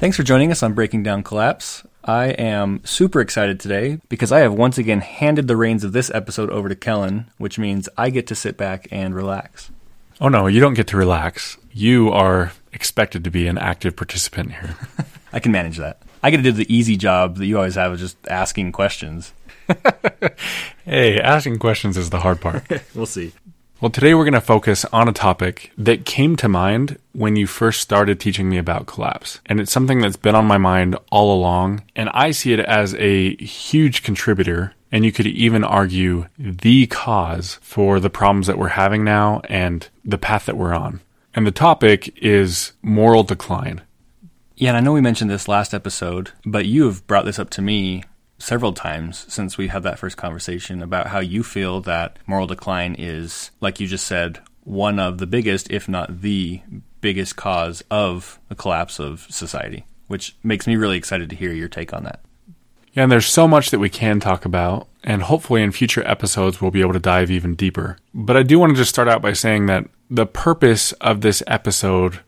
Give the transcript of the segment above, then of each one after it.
Thanks for joining us on Breaking Down Collapse. I am super excited today because I have once again handed the reins of this episode over to Kellen, which means I get to sit back and relax. Oh no, you don't get to relax. You are expected to be an active participant here. I can manage that. I get to do the easy job that you always have of just asking questions. hey, asking questions is the hard part. we'll see. Well, today we're going to focus on a topic that came to mind when you first started teaching me about collapse. And it's something that's been on my mind all along. And I see it as a huge contributor. And you could even argue the cause for the problems that we're having now and the path that we're on. And the topic is moral decline. Yeah, and I know we mentioned this last episode, but you have brought this up to me several times since we had that first conversation about how you feel that moral decline is, like you just said, one of the biggest, if not the biggest cause of the collapse of society, which makes me really excited to hear your take on that. Yeah, and there's so much that we can talk about, and hopefully in future episodes we'll be able to dive even deeper. But I do want to just start out by saying that the purpose of this episode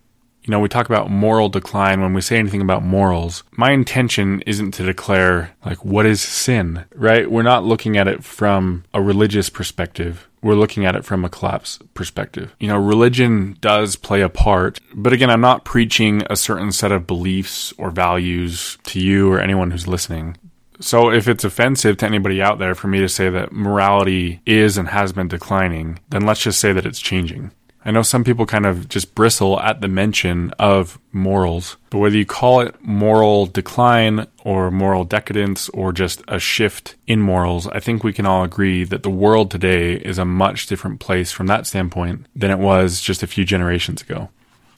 you know, we talk about moral decline when we say anything about morals. My intention isn't to declare, like, what is sin, right? We're not looking at it from a religious perspective. We're looking at it from a collapse perspective. You know, religion does play a part, but again, I'm not preaching a certain set of beliefs or values to you or anyone who's listening. So if it's offensive to anybody out there for me to say that morality is and has been declining, then let's just say that it's changing. I know some people kind of just bristle at the mention of morals, but whether you call it moral decline or moral decadence or just a shift in morals, I think we can all agree that the world today is a much different place from that standpoint than it was just a few generations ago.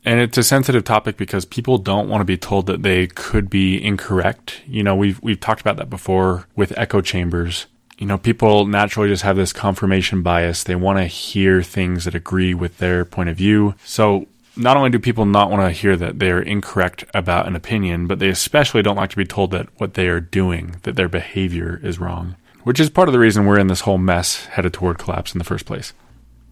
And it's a sensitive topic because people don't want to be told that they could be incorrect. You know, we've we've talked about that before with echo chambers you know, people naturally just have this confirmation bias. They want to hear things that agree with their point of view. So, not only do people not want to hear that they are incorrect about an opinion, but they especially don't like to be told that what they are doing, that their behavior is wrong, which is part of the reason we're in this whole mess headed toward collapse in the first place.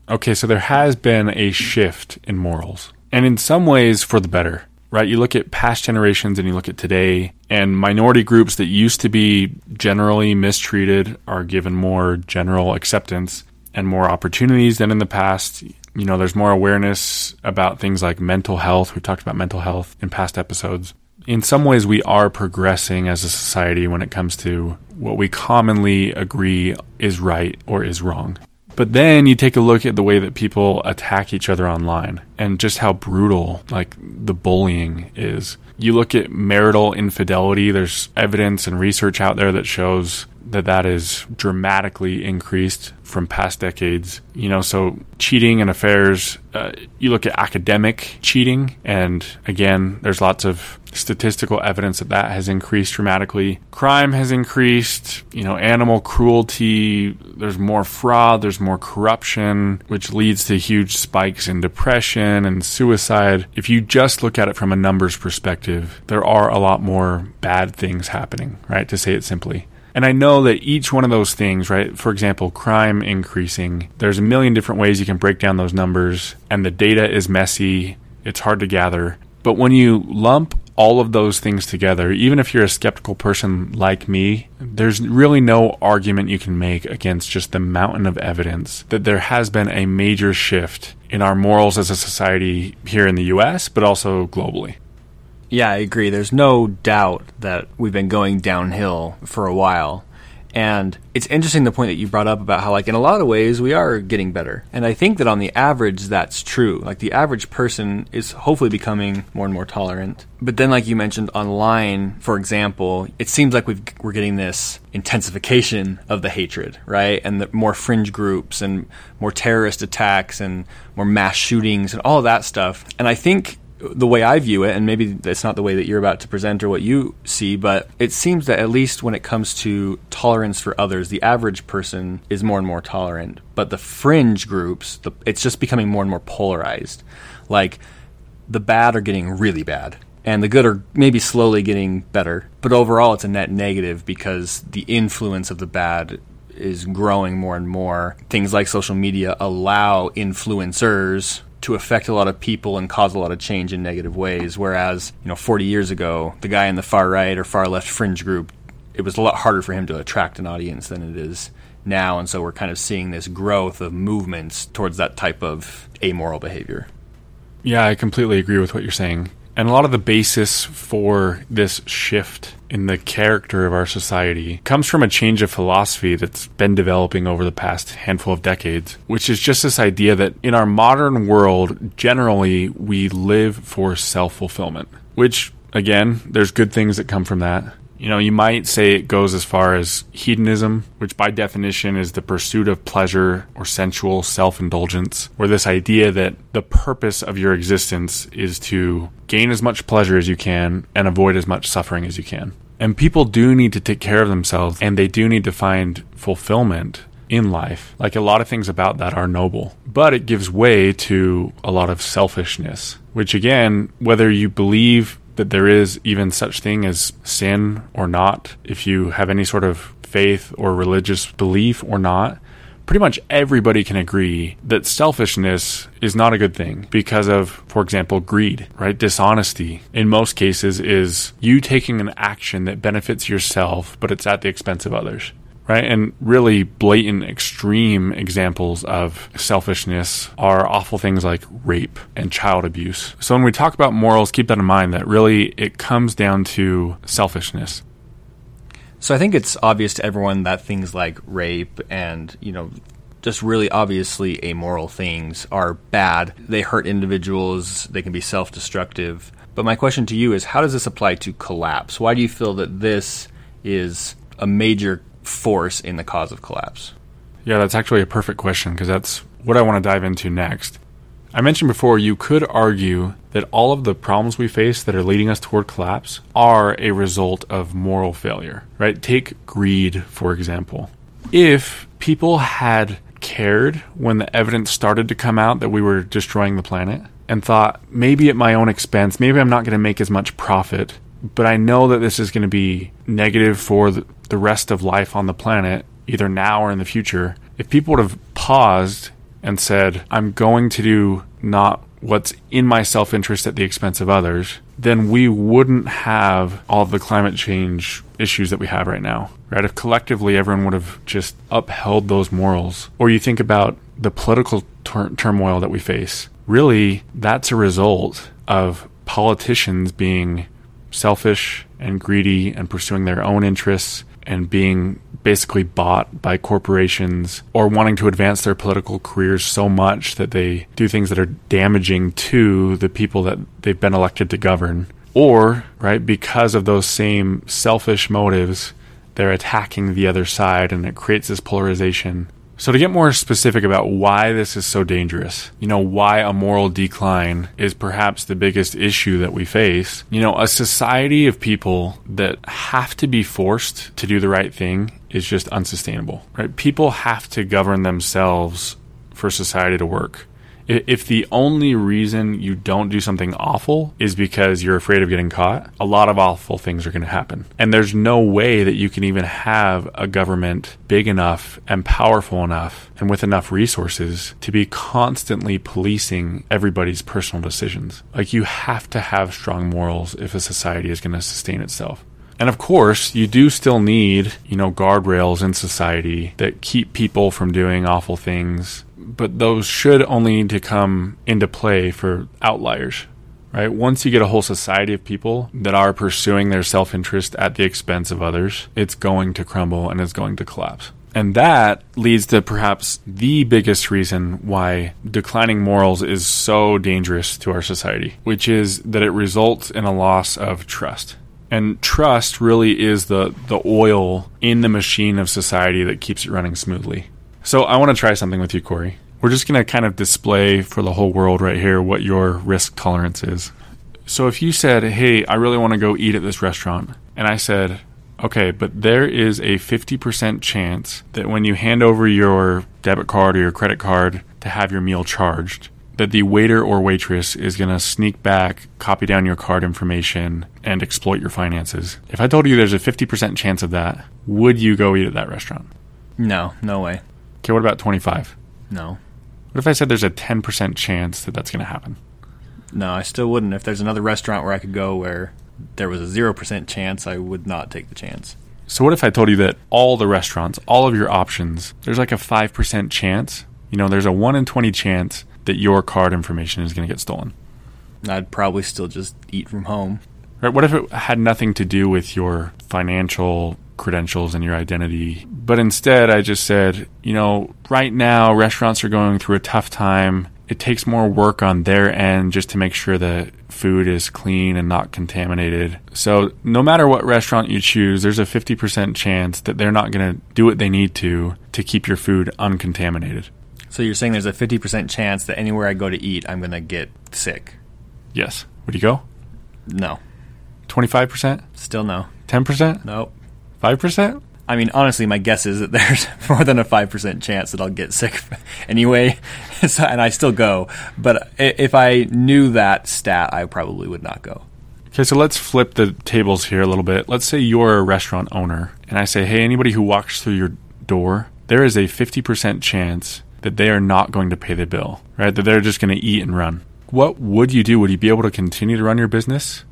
Okay, so there has been a shift in morals, and in some ways for the better right? You look at past generations and you look at today, and minority groups that used to be generally mistreated are given more general acceptance and more opportunities than in the past. You know, there's more awareness about things like mental health. We talked about mental health in past episodes. in some ways we are progressing as a society when it comes to what we commonly agree is right or is wrong. But then you take a look at the way that people attack each other online and just how brutal like the bullying is. You look at marital infidelity, there's evidence and research out there that shows that that is dramatically increased from past decades. You know, so cheating and affairs, uh, you look at academic cheating, and again, there's lots of statistical evidence that that has increased dramatically. Crime has increased, you know, animal cruelty, there's more fraud, there's more corruption, which leads to huge spikes in depression and suicide. If you just look at it from a numbers perspective, there are a lot more bad things happening, right? To say it simply. And I know that each one of those things, right? For example, crime increasing, there's a million different ways you can break down those numbers, and the data is messy. It's hard to gather. But when you lump all of those things together, even if you're a skeptical person like me, there's really no argument you can make against just the mountain of evidence that there has been a major shift in our morals as a society here in the US, but also globally. Yeah, I agree. There's no doubt that we've been going downhill for a while. And it's interesting the point that you brought up about how, like, in a lot of ways, we are getting better. And I think that on the average, that's true. Like, the average person is hopefully becoming more and more tolerant. But then, like you mentioned, online, for example, it seems like we've, we're getting this intensification of the hatred, right? And the more fringe groups and more terrorist attacks and more mass shootings and all that stuff. And I think the way I view it, and maybe that's not the way that you're about to present or what you see, but it seems that at least when it comes to tolerance for others, the average person is more and more tolerant. But the fringe groups, the, it's just becoming more and more polarized. Like the bad are getting really bad, and the good are maybe slowly getting better. But overall, it's a net negative because the influence of the bad is growing more and more. Things like social media allow influencers to affect a lot of people and cause a lot of change in negative ways. Whereas, you know, 40 years ago, the guy in the far right or far left fringe group, it was a lot harder for him to attract an audience than it is now. And so we're kind of seeing this growth of movements towards that type of amoral behavior. Yeah, I completely agree with what you're saying. And a lot of the basis for this shift in the character of our society comes from a change of philosophy that's been developing over the past handful of decades, which is just this idea that in our modern world, generally, we live for self fulfillment, which, again, there's good things that come from that. You know, you might say it goes as far as hedonism, which by definition is the pursuit of pleasure or sensual self indulgence, or this idea that the purpose of your existence is to gain as much pleasure as you can and avoid as much suffering as you can. And people do need to take care of themselves and they do need to find fulfillment in life. Like a lot of things about that are noble, but it gives way to a lot of selfishness, which again, whether you believe that there is even such thing as sin or not, if you have any sort of faith or religious belief or not, pretty much everybody can agree that selfishness is not a good thing because of, for example, greed, right? Dishonesty in most cases is you taking an action that benefits yourself, but it's at the expense of others right? And really blatant, extreme examples of selfishness are awful things like rape and child abuse. So when we talk about morals, keep that in mind that really it comes down to selfishness. So I think it's obvious to everyone that things like rape and, you know, just really obviously amoral things are bad. They hurt individuals, they can be self destructive. But my question to you is how does this apply to collapse? Why do you feel that this is a major force in the cause of collapse? Yeah, that's actually a perfect question because that's what I want to dive into next. I mentioned before you could argue that all of the problems we face that are leading us toward collapse are a result of moral failure, right? Take greed, for example. If people had cared when the evidence started to come out that we were destroying the planet and thought, maybe at my own expense, maybe I'm not going to make as much profit, but I know that this is going to be negative for the, the rest of life on the planet, either now or in the future, if people would have paused and said, I'm going to do not what's in my self interest at the expense of others, then we wouldn't have all the climate change issues that we have right now. Right? If collectively everyone would have just upheld those morals, or you think about the political tur- turmoil that we face, really that's a result of politicians being selfish and greedy and pursuing their own interests and being basically bought by corporations or wanting to advance their political careers so much that they do things that are damaging to the people that they've been elected to govern. Or, right, because of those same selfish motives, they're attacking the other side and it creates this polarization so, to get more specific about why this is so dangerous, you know, why a moral decline is perhaps the biggest issue that we face, you know, a society of people that have to be forced to do the right thing is just unsustainable, right? People have to govern themselves for society to work if the only reason you don't do something awful is because you're afraid of getting caught, a lot of awful things are going to happen. And there's no way that you can even have a government big enough and powerful enough and with enough resources to be constantly policing everybody's personal decisions. Like you have to have strong morals if a society is going to sustain itself. And of course, you do still need, you know, guardrails in society that keep people from doing awful things but those should only need to come into play for outliers, right? Once you get a whole society of people that are pursuing their self interest at the expense of others, it's going to crumble and it's going to collapse. And that leads to perhaps the biggest reason why declining morals is so dangerous to our society, which is that it results in a loss of trust. And trust really is the, the oil in the machine of society that keeps it running smoothly. So I want to try something with you, Corey. We're just going to kind of display for the whole world right here what your risk tolerance is. So if you said, "Hey, I really want to go eat at this restaurant," and I said, "Okay, but there is a 50% chance that when you hand over your debit card or your credit card to have your meal charged, that the waiter or waitress is going to sneak back, copy down your card information, and exploit your finances. If I told you there's a 50% chance of that, would you go eat at that restaurant? No, no way. Okay, what about 25? No. What if I said there's a 10% chance that that's going to happen? No, I still wouldn't. If there's another restaurant where I could go where there was a 0% chance, I would not take the chance. So, what if I told you that all the restaurants, all of your options, there's like a 5% chance, you know, there's a 1 in 20 chance that your card information is going to get stolen? I'd probably still just eat from home. Right? What if it had nothing to do with your financial credentials and your identity. But instead, I just said, you know, right now restaurants are going through a tough time. It takes more work on their end just to make sure that food is clean and not contaminated. So, no matter what restaurant you choose, there's a 50% chance that they're not going to do what they need to to keep your food uncontaminated. So, you're saying there's a 50% chance that anywhere I go to eat, I'm going to get sick? Yes. Would you go? No. 25%? Still no. 10%? Nope. Five percent? I mean, honestly, my guess is that there's more than a five percent chance that I'll get sick anyway, so, and I still go. But if I knew that stat, I probably would not go. Okay, so let's flip the tables here a little bit. Let's say you're a restaurant owner, and I say, hey, anybody who walks through your door, there is a 50% chance that they are not going to pay the bill, right? That they're just going to eat and run. What would you do? Would you be able to continue to run your business?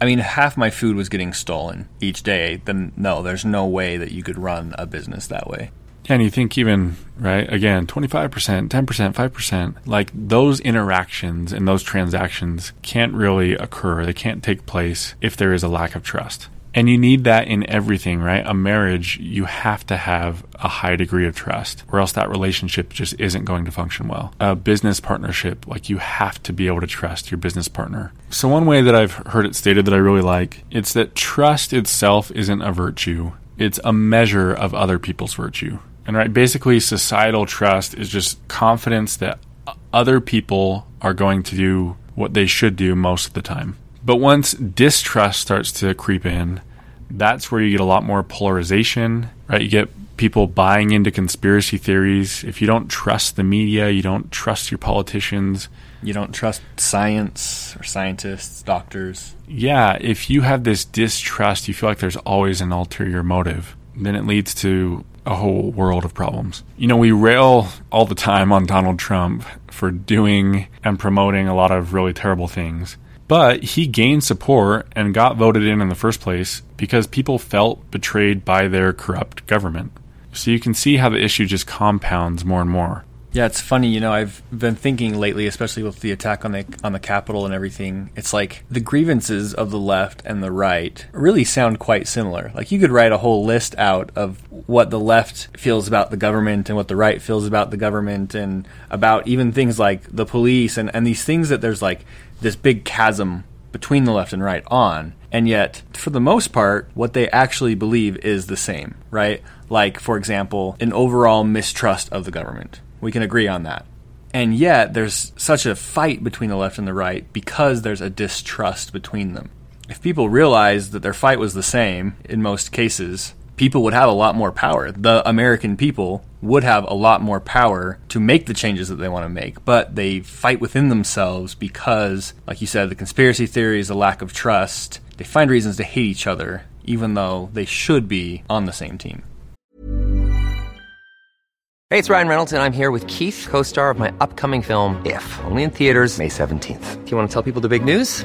I mean, half my food was getting stolen each day. Then no, there's no way that you could run a business that way. And you think even right again, twenty five percent, ten percent, five percent, like those interactions and those transactions can't really occur. They can't take place if there is a lack of trust. And you need that in everything, right? A marriage, you have to have a high degree of trust, or else that relationship just isn't going to function well. A business partnership, like you have to be able to trust your business partner. So, one way that I've heard it stated that I really like, it's that trust itself isn't a virtue, it's a measure of other people's virtue. And right, basically, societal trust is just confidence that other people are going to do what they should do most of the time. But once distrust starts to creep in, that's where you get a lot more polarization, right? You get people buying into conspiracy theories. If you don't trust the media, you don't trust your politicians, you don't trust science or scientists, doctors. Yeah, if you have this distrust, you feel like there's always an ulterior motive, then it leads to a whole world of problems. You know, we rail all the time on Donald Trump for doing and promoting a lot of really terrible things. But he gained support and got voted in in the first place because people felt betrayed by their corrupt government. So you can see how the issue just compounds more and more. Yeah, it's funny. You know, I've been thinking lately, especially with the attack on the on the Capitol and everything. It's like the grievances of the left and the right really sound quite similar. Like you could write a whole list out of what the left feels about the government and what the right feels about the government, and about even things like the police and and these things that there's like this big chasm between the left and right on. And yet, for the most part, what they actually believe is the same, right? Like, for example, an overall mistrust of the government we can agree on that. And yet, there's such a fight between the left and the right because there's a distrust between them. If people realized that their fight was the same in most cases, people would have a lot more power. The American people would have a lot more power to make the changes that they want to make, but they fight within themselves because, like you said, the conspiracy theories, the lack of trust, they find reasons to hate each other, even though they should be on the same team. Hey, it's Ryan Reynolds, and I'm here with Keith, co star of my upcoming film, If, only in theaters, May 17th. Do you want to tell people the big news?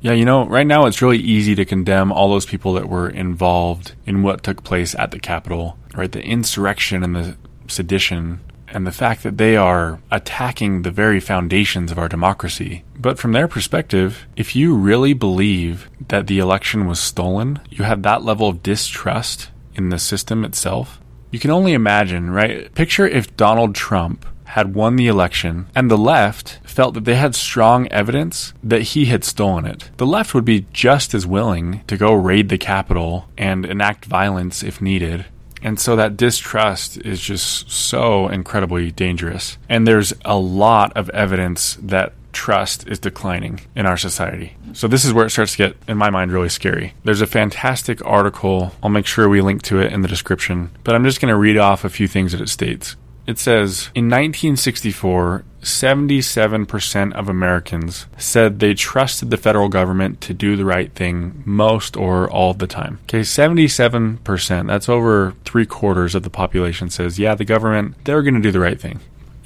Yeah, you know, right now it's really easy to condemn all those people that were involved in what took place at the Capitol, right? The insurrection and the sedition and the fact that they are attacking the very foundations of our democracy. But from their perspective, if you really believe that the election was stolen, you have that level of distrust in the system itself, you can only imagine, right? Picture if Donald Trump had won the election and the left felt that they had strong evidence that he had stolen it. The left would be just as willing to go raid the Capitol and enact violence if needed. And so that distrust is just so incredibly dangerous. And there's a lot of evidence that trust is declining in our society. So this is where it starts to get, in my mind, really scary. There's a fantastic article. I'll make sure we link to it in the description. But I'm just going to read off a few things that it states. It says in 1964, 77% of Americans said they trusted the federal government to do the right thing most or all the time. Okay, 77%, that's over three quarters of the population says, yeah, the government, they're going to do the right thing.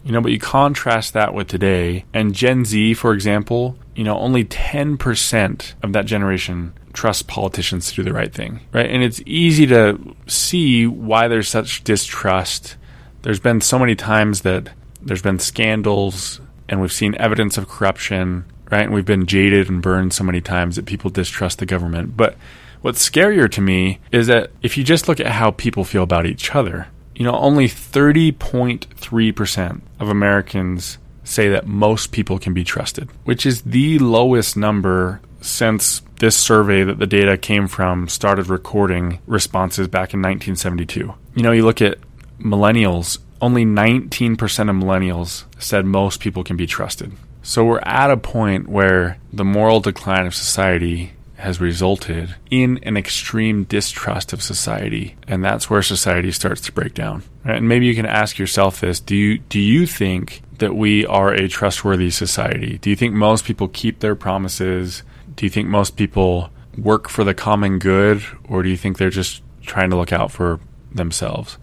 You know, but you contrast that with today, and Gen Z, for example, you know, only 10% of that generation trust politicians to do the right thing, right? And it's easy to see why there's such distrust there's been so many times that there's been scandals and we've seen evidence of corruption, right? And we've been jaded and burned so many times that people distrust the government. But what's scarier to me is that if you just look at how people feel about each other, you know, only 30.3% of Americans say that most people can be trusted, which is the lowest number since this survey that the data came from started recording responses back in 1972. You know, you look at millennials, only 19% of millennials said most people can be trusted. So we're at a point where the moral decline of society has resulted in an extreme distrust of society and that's where society starts to break down. Right? and maybe you can ask yourself this. Do you do you think that we are a trustworthy society? Do you think most people keep their promises? Do you think most people work for the common good or do you think they're just trying to look out for themselves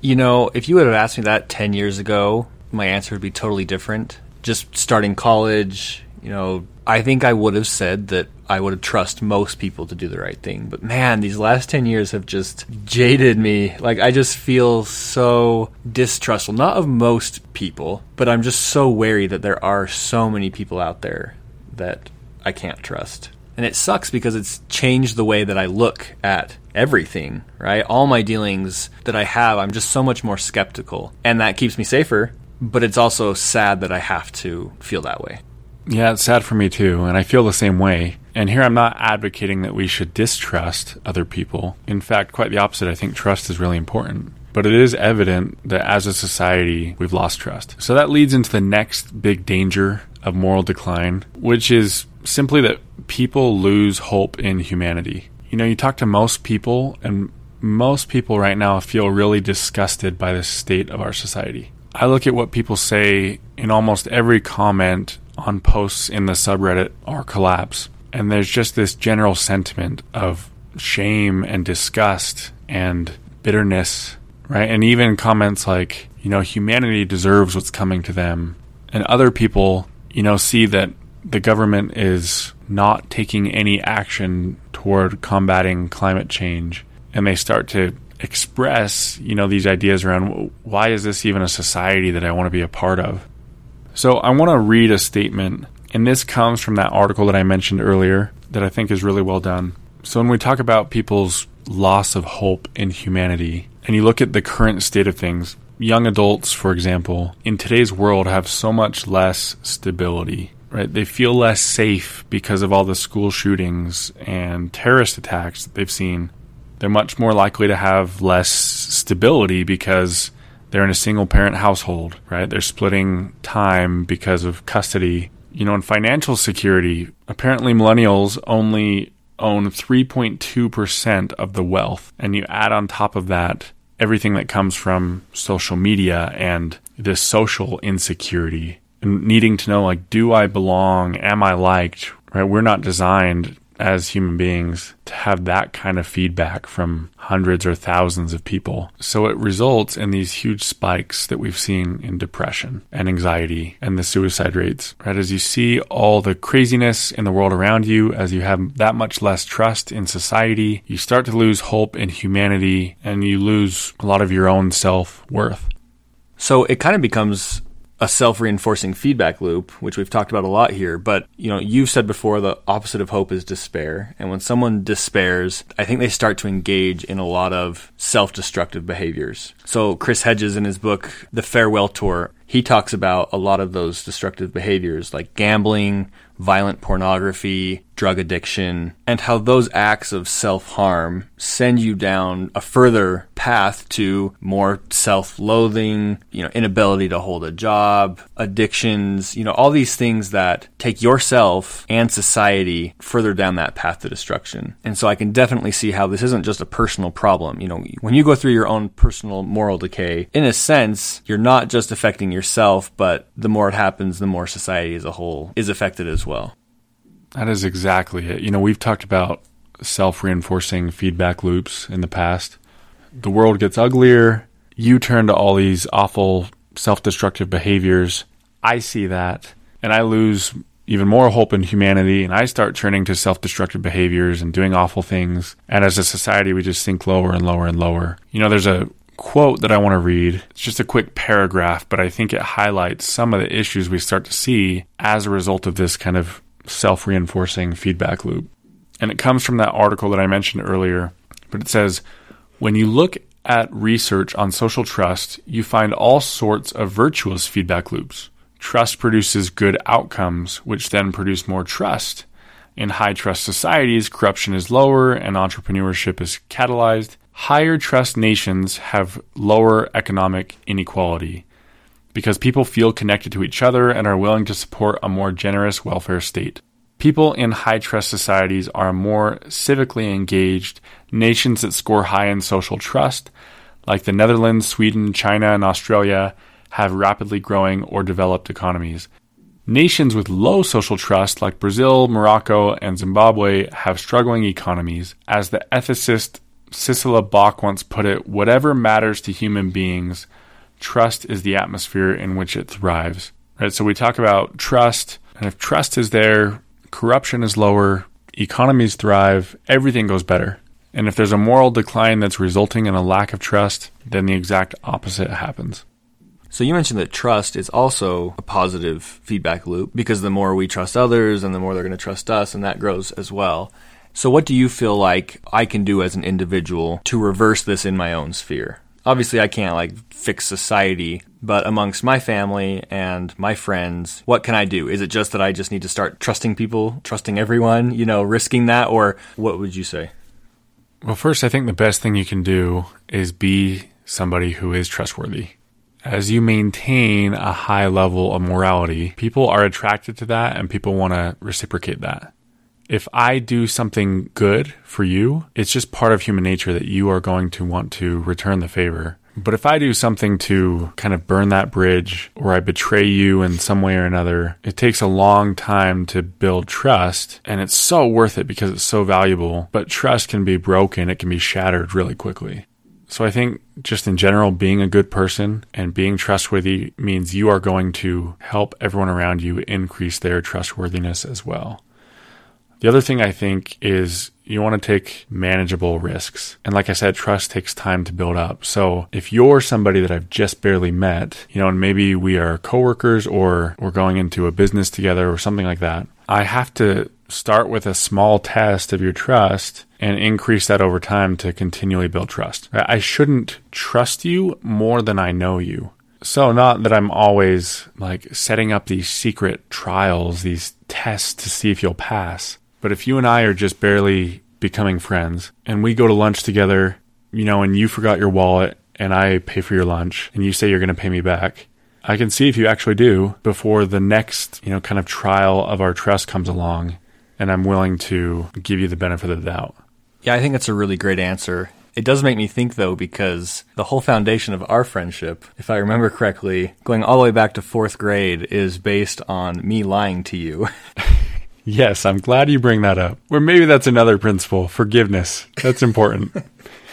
You know, if you would have asked me that 10 years ago, my answer would be totally different. Just starting college, you know, I think I would have said that I would have trust most people to do the right thing. But man, these last 10 years have just jaded me. Like, I just feel so distrustful, not of most people, but I'm just so wary that there are so many people out there that I can't trust. And it sucks because it's changed the way that I look at everything, right? All my dealings that I have, I'm just so much more skeptical. And that keeps me safer, but it's also sad that I have to feel that way. Yeah, it's sad for me too, and I feel the same way. And here I'm not advocating that we should distrust other people. In fact, quite the opposite. I think trust is really important. But it is evident that as a society, we've lost trust. So that leads into the next big danger of moral decline, which is simply that people lose hope in humanity. You know, you talk to most people, and most people right now feel really disgusted by the state of our society. I look at what people say in almost every comment on posts in the subreddit or collapse, and there's just this general sentiment of shame and disgust and bitterness, right? And even comments like, you know, humanity deserves what's coming to them. And other people, you know, see that the government is not taking any action toward combating climate change and they start to express, you know, these ideas around why is this even a society that I want to be a part of? So I want to read a statement, and this comes from that article that I mentioned earlier that I think is really well done. So when we talk about people's loss of hope in humanity, and you look at the current state of things, young adults, for example, in today's world have so much less stability right? They feel less safe because of all the school shootings and terrorist attacks that they've seen they're much more likely to have less stability because they're in a single parent household, right? They're splitting time because of custody. You know, in financial security, apparently millennials only own 3.2% of the wealth. And you add on top of that everything that comes from social media and this social insecurity and needing to know, like, do I belong? Am I liked? Right? We're not designed as human beings to have that kind of feedback from hundreds or thousands of people. So it results in these huge spikes that we've seen in depression and anxiety and the suicide rates. Right as you see all the craziness in the world around you, as you have that much less trust in society, you start to lose hope in humanity and you lose a lot of your own self-worth. So it kind of becomes a self-reinforcing feedback loop, which we've talked about a lot here. But you know, you've said before the opposite of hope is despair, and when someone despairs, I think they start to engage in a lot of self-destructive behaviors. So Chris Hedges in his book The Farewell Tour, he talks about a lot of those destructive behaviors like gambling, violent pornography, drug addiction, and how those acts of self harm send you down a further path to more self loathing, you know, inability to hold a job, addictions, you know, all these things that take yourself and society further down that path to destruction. And so I can definitely see how this isn't just a personal problem. You know, when you go through your own personal moral decay, in a sense, you're not just affecting yourself, but the more it happens, the more society as a whole is affected as well. That is exactly it. You know, we've talked about self reinforcing feedback loops in the past. The world gets uglier. You turn to all these awful self destructive behaviors. I see that and I lose even more hope in humanity and I start turning to self destructive behaviors and doing awful things. And as a society, we just sink lower and lower and lower. You know, there's a quote that I want to read. It's just a quick paragraph, but I think it highlights some of the issues we start to see as a result of this kind of self reinforcing feedback loop. And it comes from that article that I mentioned earlier. But it says when you look at research on social trust, you find all sorts of virtuous feedback loops. Trust produces good outcomes, which then produce more trust. In high trust societies, corruption is lower and entrepreneurship is catalyzed. Higher trust nations have lower economic inequality because people feel connected to each other and are willing to support a more generous welfare state. People in high trust societies are more civically engaged. Nations that score high in social trust, like the Netherlands, Sweden, China, and Australia, have rapidly growing or developed economies. Nations with low social trust, like Brazil, Morocco, and Zimbabwe, have struggling economies. As the ethicist Sissela Bok once put it, whatever matters to human beings trust is the atmosphere in which it thrives. Right? So we talk about trust, and if trust is there, corruption is lower, economies thrive, everything goes better. And if there's a moral decline that's resulting in a lack of trust, then the exact opposite happens. So you mentioned that trust is also a positive feedback loop because the more we trust others and the more they're going to trust us and that grows as well. So what do you feel like I can do as an individual to reverse this in my own sphere? Obviously, I can't like fix society, but amongst my family and my friends, what can I do? Is it just that I just need to start trusting people, trusting everyone, you know, risking that? Or what would you say? Well, first, I think the best thing you can do is be somebody who is trustworthy. As you maintain a high level of morality, people are attracted to that and people want to reciprocate that. If I do something good for you, it's just part of human nature that you are going to want to return the favor. But if I do something to kind of burn that bridge or I betray you in some way or another, it takes a long time to build trust and it's so worth it because it's so valuable. But trust can be broken, it can be shattered really quickly. So I think just in general, being a good person and being trustworthy means you are going to help everyone around you increase their trustworthiness as well. The other thing I think is you want to take manageable risks. And like I said, trust takes time to build up. So if you're somebody that I've just barely met, you know, and maybe we are coworkers or we're going into a business together or something like that, I have to start with a small test of your trust and increase that over time to continually build trust. I shouldn't trust you more than I know you. So, not that I'm always like setting up these secret trials, these tests to see if you'll pass, but if you and I are just barely becoming friends and we go to lunch together, you know, and you forgot your wallet and I pay for your lunch and you say you're going to pay me back, I can see if you actually do before the next, you know, kind of trial of our trust comes along and I'm willing to give you the benefit of the doubt. Yeah, I think that's a really great answer. It does make me think, though, because the whole foundation of our friendship, if I remember correctly, going all the way back to fourth grade, is based on me lying to you. yes, I'm glad you bring that up. Or maybe that's another principle forgiveness. That's important.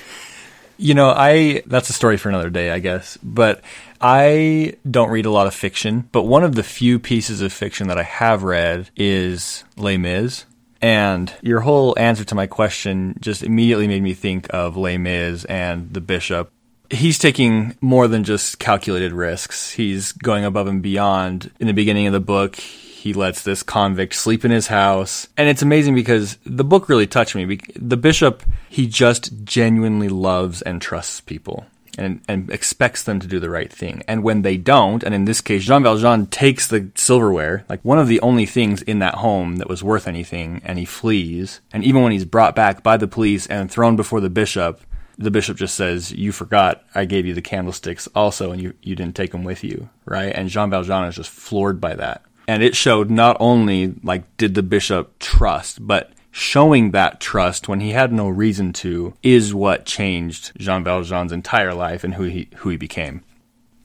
you know, I, that's a story for another day, I guess. But I don't read a lot of fiction, but one of the few pieces of fiction that I have read is Les Mis. And your whole answer to my question just immediately made me think of Les Mis and the bishop. He's taking more than just calculated risks. He's going above and beyond. In the beginning of the book, he lets this convict sleep in his house. And it's amazing because the book really touched me. The bishop, he just genuinely loves and trusts people and, and expects them to do the right thing. And when they don't, and in this case, Jean Valjean takes the silverware, like one of the only things in that home that was worth anything, and he flees. And even when he's brought back by the police and thrown before the bishop, the bishop just says, You forgot I gave you the candlesticks also, and you, you didn't take them with you, right? And Jean Valjean is just floored by that. And it showed not only, like, did the bishop trust, but showing that trust when he had no reason to is what changed Jean Valjean's entire life and who he who he became.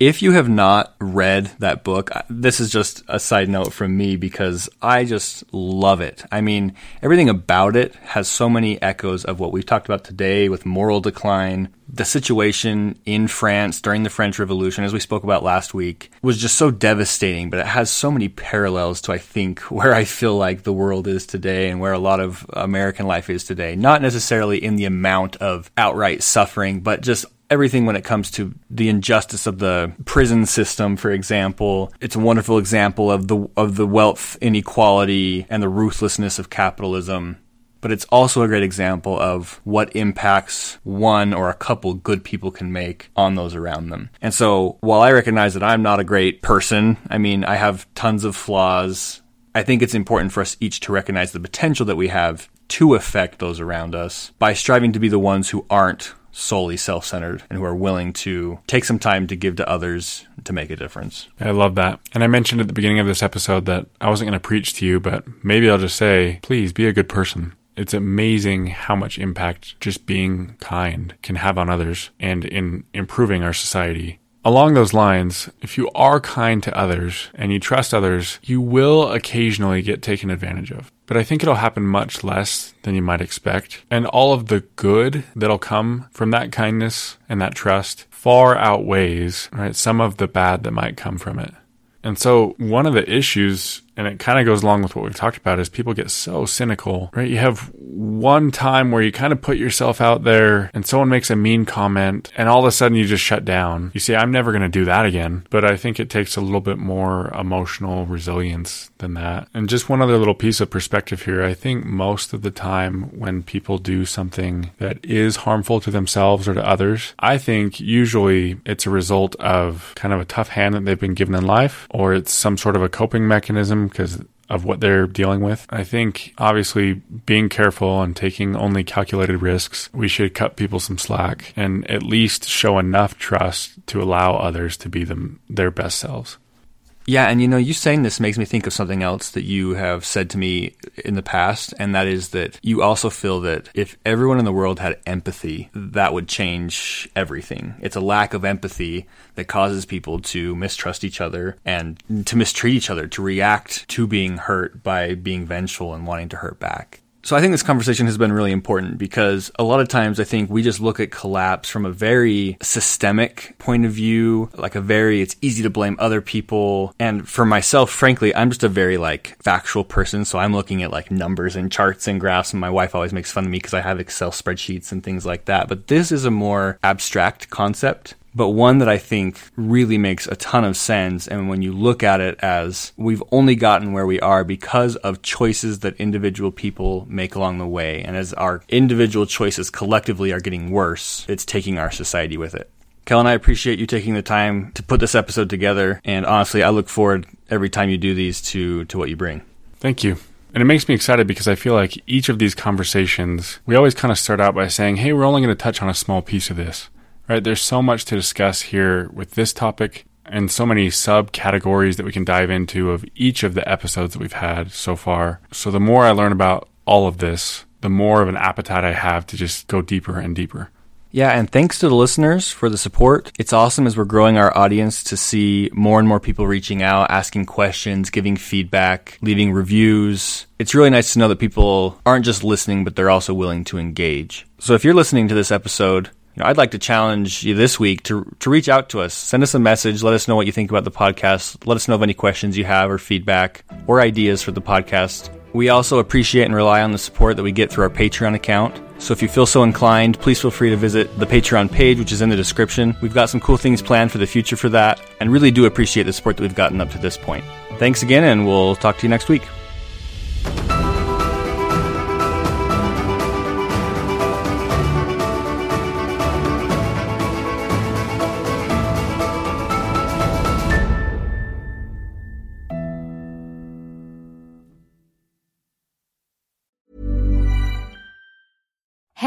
If you have not read that book, this is just a side note from me because I just love it. I mean, everything about it has so many echoes of what we've talked about today with moral decline. The situation in France during the French Revolution, as we spoke about last week, was just so devastating, but it has so many parallels to, I think, where I feel like the world is today and where a lot of American life is today. Not necessarily in the amount of outright suffering, but just everything when it comes to the injustice of the prison system, for example. It's a wonderful example of the of the wealth inequality and the ruthlessness of capitalism. But it's also a great example of what impacts one or a couple good people can make on those around them. And so while I recognize that I'm not a great person, I mean, I have tons of flaws. I think it's important for us each to recognize the potential that we have to affect those around us by striving to be the ones who aren't solely self centered and who are willing to take some time to give to others to make a difference. I love that. And I mentioned at the beginning of this episode that I wasn't going to preach to you, but maybe I'll just say, please be a good person. It's amazing how much impact just being kind can have on others and in improving our society. Along those lines, if you are kind to others and you trust others, you will occasionally get taken advantage of. But I think it'll happen much less than you might expect. And all of the good that'll come from that kindness and that trust far outweighs right, some of the bad that might come from it. And so one of the issues and it kind of goes along with what we've talked about is people get so cynical, right? You have one time where you kind of put yourself out there and someone makes a mean comment and all of a sudden you just shut down. You say, I'm never going to do that again. But I think it takes a little bit more emotional resilience than that. And just one other little piece of perspective here. I think most of the time when people do something that is harmful to themselves or to others, I think usually it's a result of kind of a tough hand that they've been given in life or it's some sort of a coping mechanism because of what they're dealing with. I think obviously being careful and taking only calculated risks, we should cut people some slack and at least show enough trust to allow others to be them their best selves. Yeah, and you know, you saying this makes me think of something else that you have said to me in the past, and that is that you also feel that if everyone in the world had empathy, that would change everything. It's a lack of empathy that causes people to mistrust each other and to mistreat each other, to react to being hurt by being vengeful and wanting to hurt back. So I think this conversation has been really important because a lot of times I think we just look at collapse from a very systemic point of view, like a very, it's easy to blame other people. And for myself, frankly, I'm just a very like factual person. So I'm looking at like numbers and charts and graphs. And my wife always makes fun of me because I have Excel spreadsheets and things like that. But this is a more abstract concept but one that I think really makes a ton of sense. And when you look at it as we've only gotten where we are because of choices that individual people make along the way. And as our individual choices collectively are getting worse, it's taking our society with it. Kellen, I appreciate you taking the time to put this episode together. And honestly, I look forward every time you do these to, to what you bring. Thank you. And it makes me excited because I feel like each of these conversations, we always kind of start out by saying, hey, we're only going to touch on a small piece of this right? There's so much to discuss here with this topic and so many subcategories that we can dive into of each of the episodes that we've had so far. So the more I learn about all of this, the more of an appetite I have to just go deeper and deeper. Yeah, and thanks to the listeners for the support. It's awesome as we're growing our audience to see more and more people reaching out, asking questions, giving feedback, leaving reviews. It's really nice to know that people aren't just listening, but they're also willing to engage. So if you're listening to this episode, know, I'd like to challenge you this week to to reach out to us. Send us a message. Let us know what you think about the podcast. Let us know of any questions you have or feedback or ideas for the podcast. We also appreciate and rely on the support that we get through our Patreon account. So if you feel so inclined, please feel free to visit the Patreon page, which is in the description. We've got some cool things planned for the future for that, and really do appreciate the support that we've gotten up to this point. Thanks again, and we'll talk to you next week.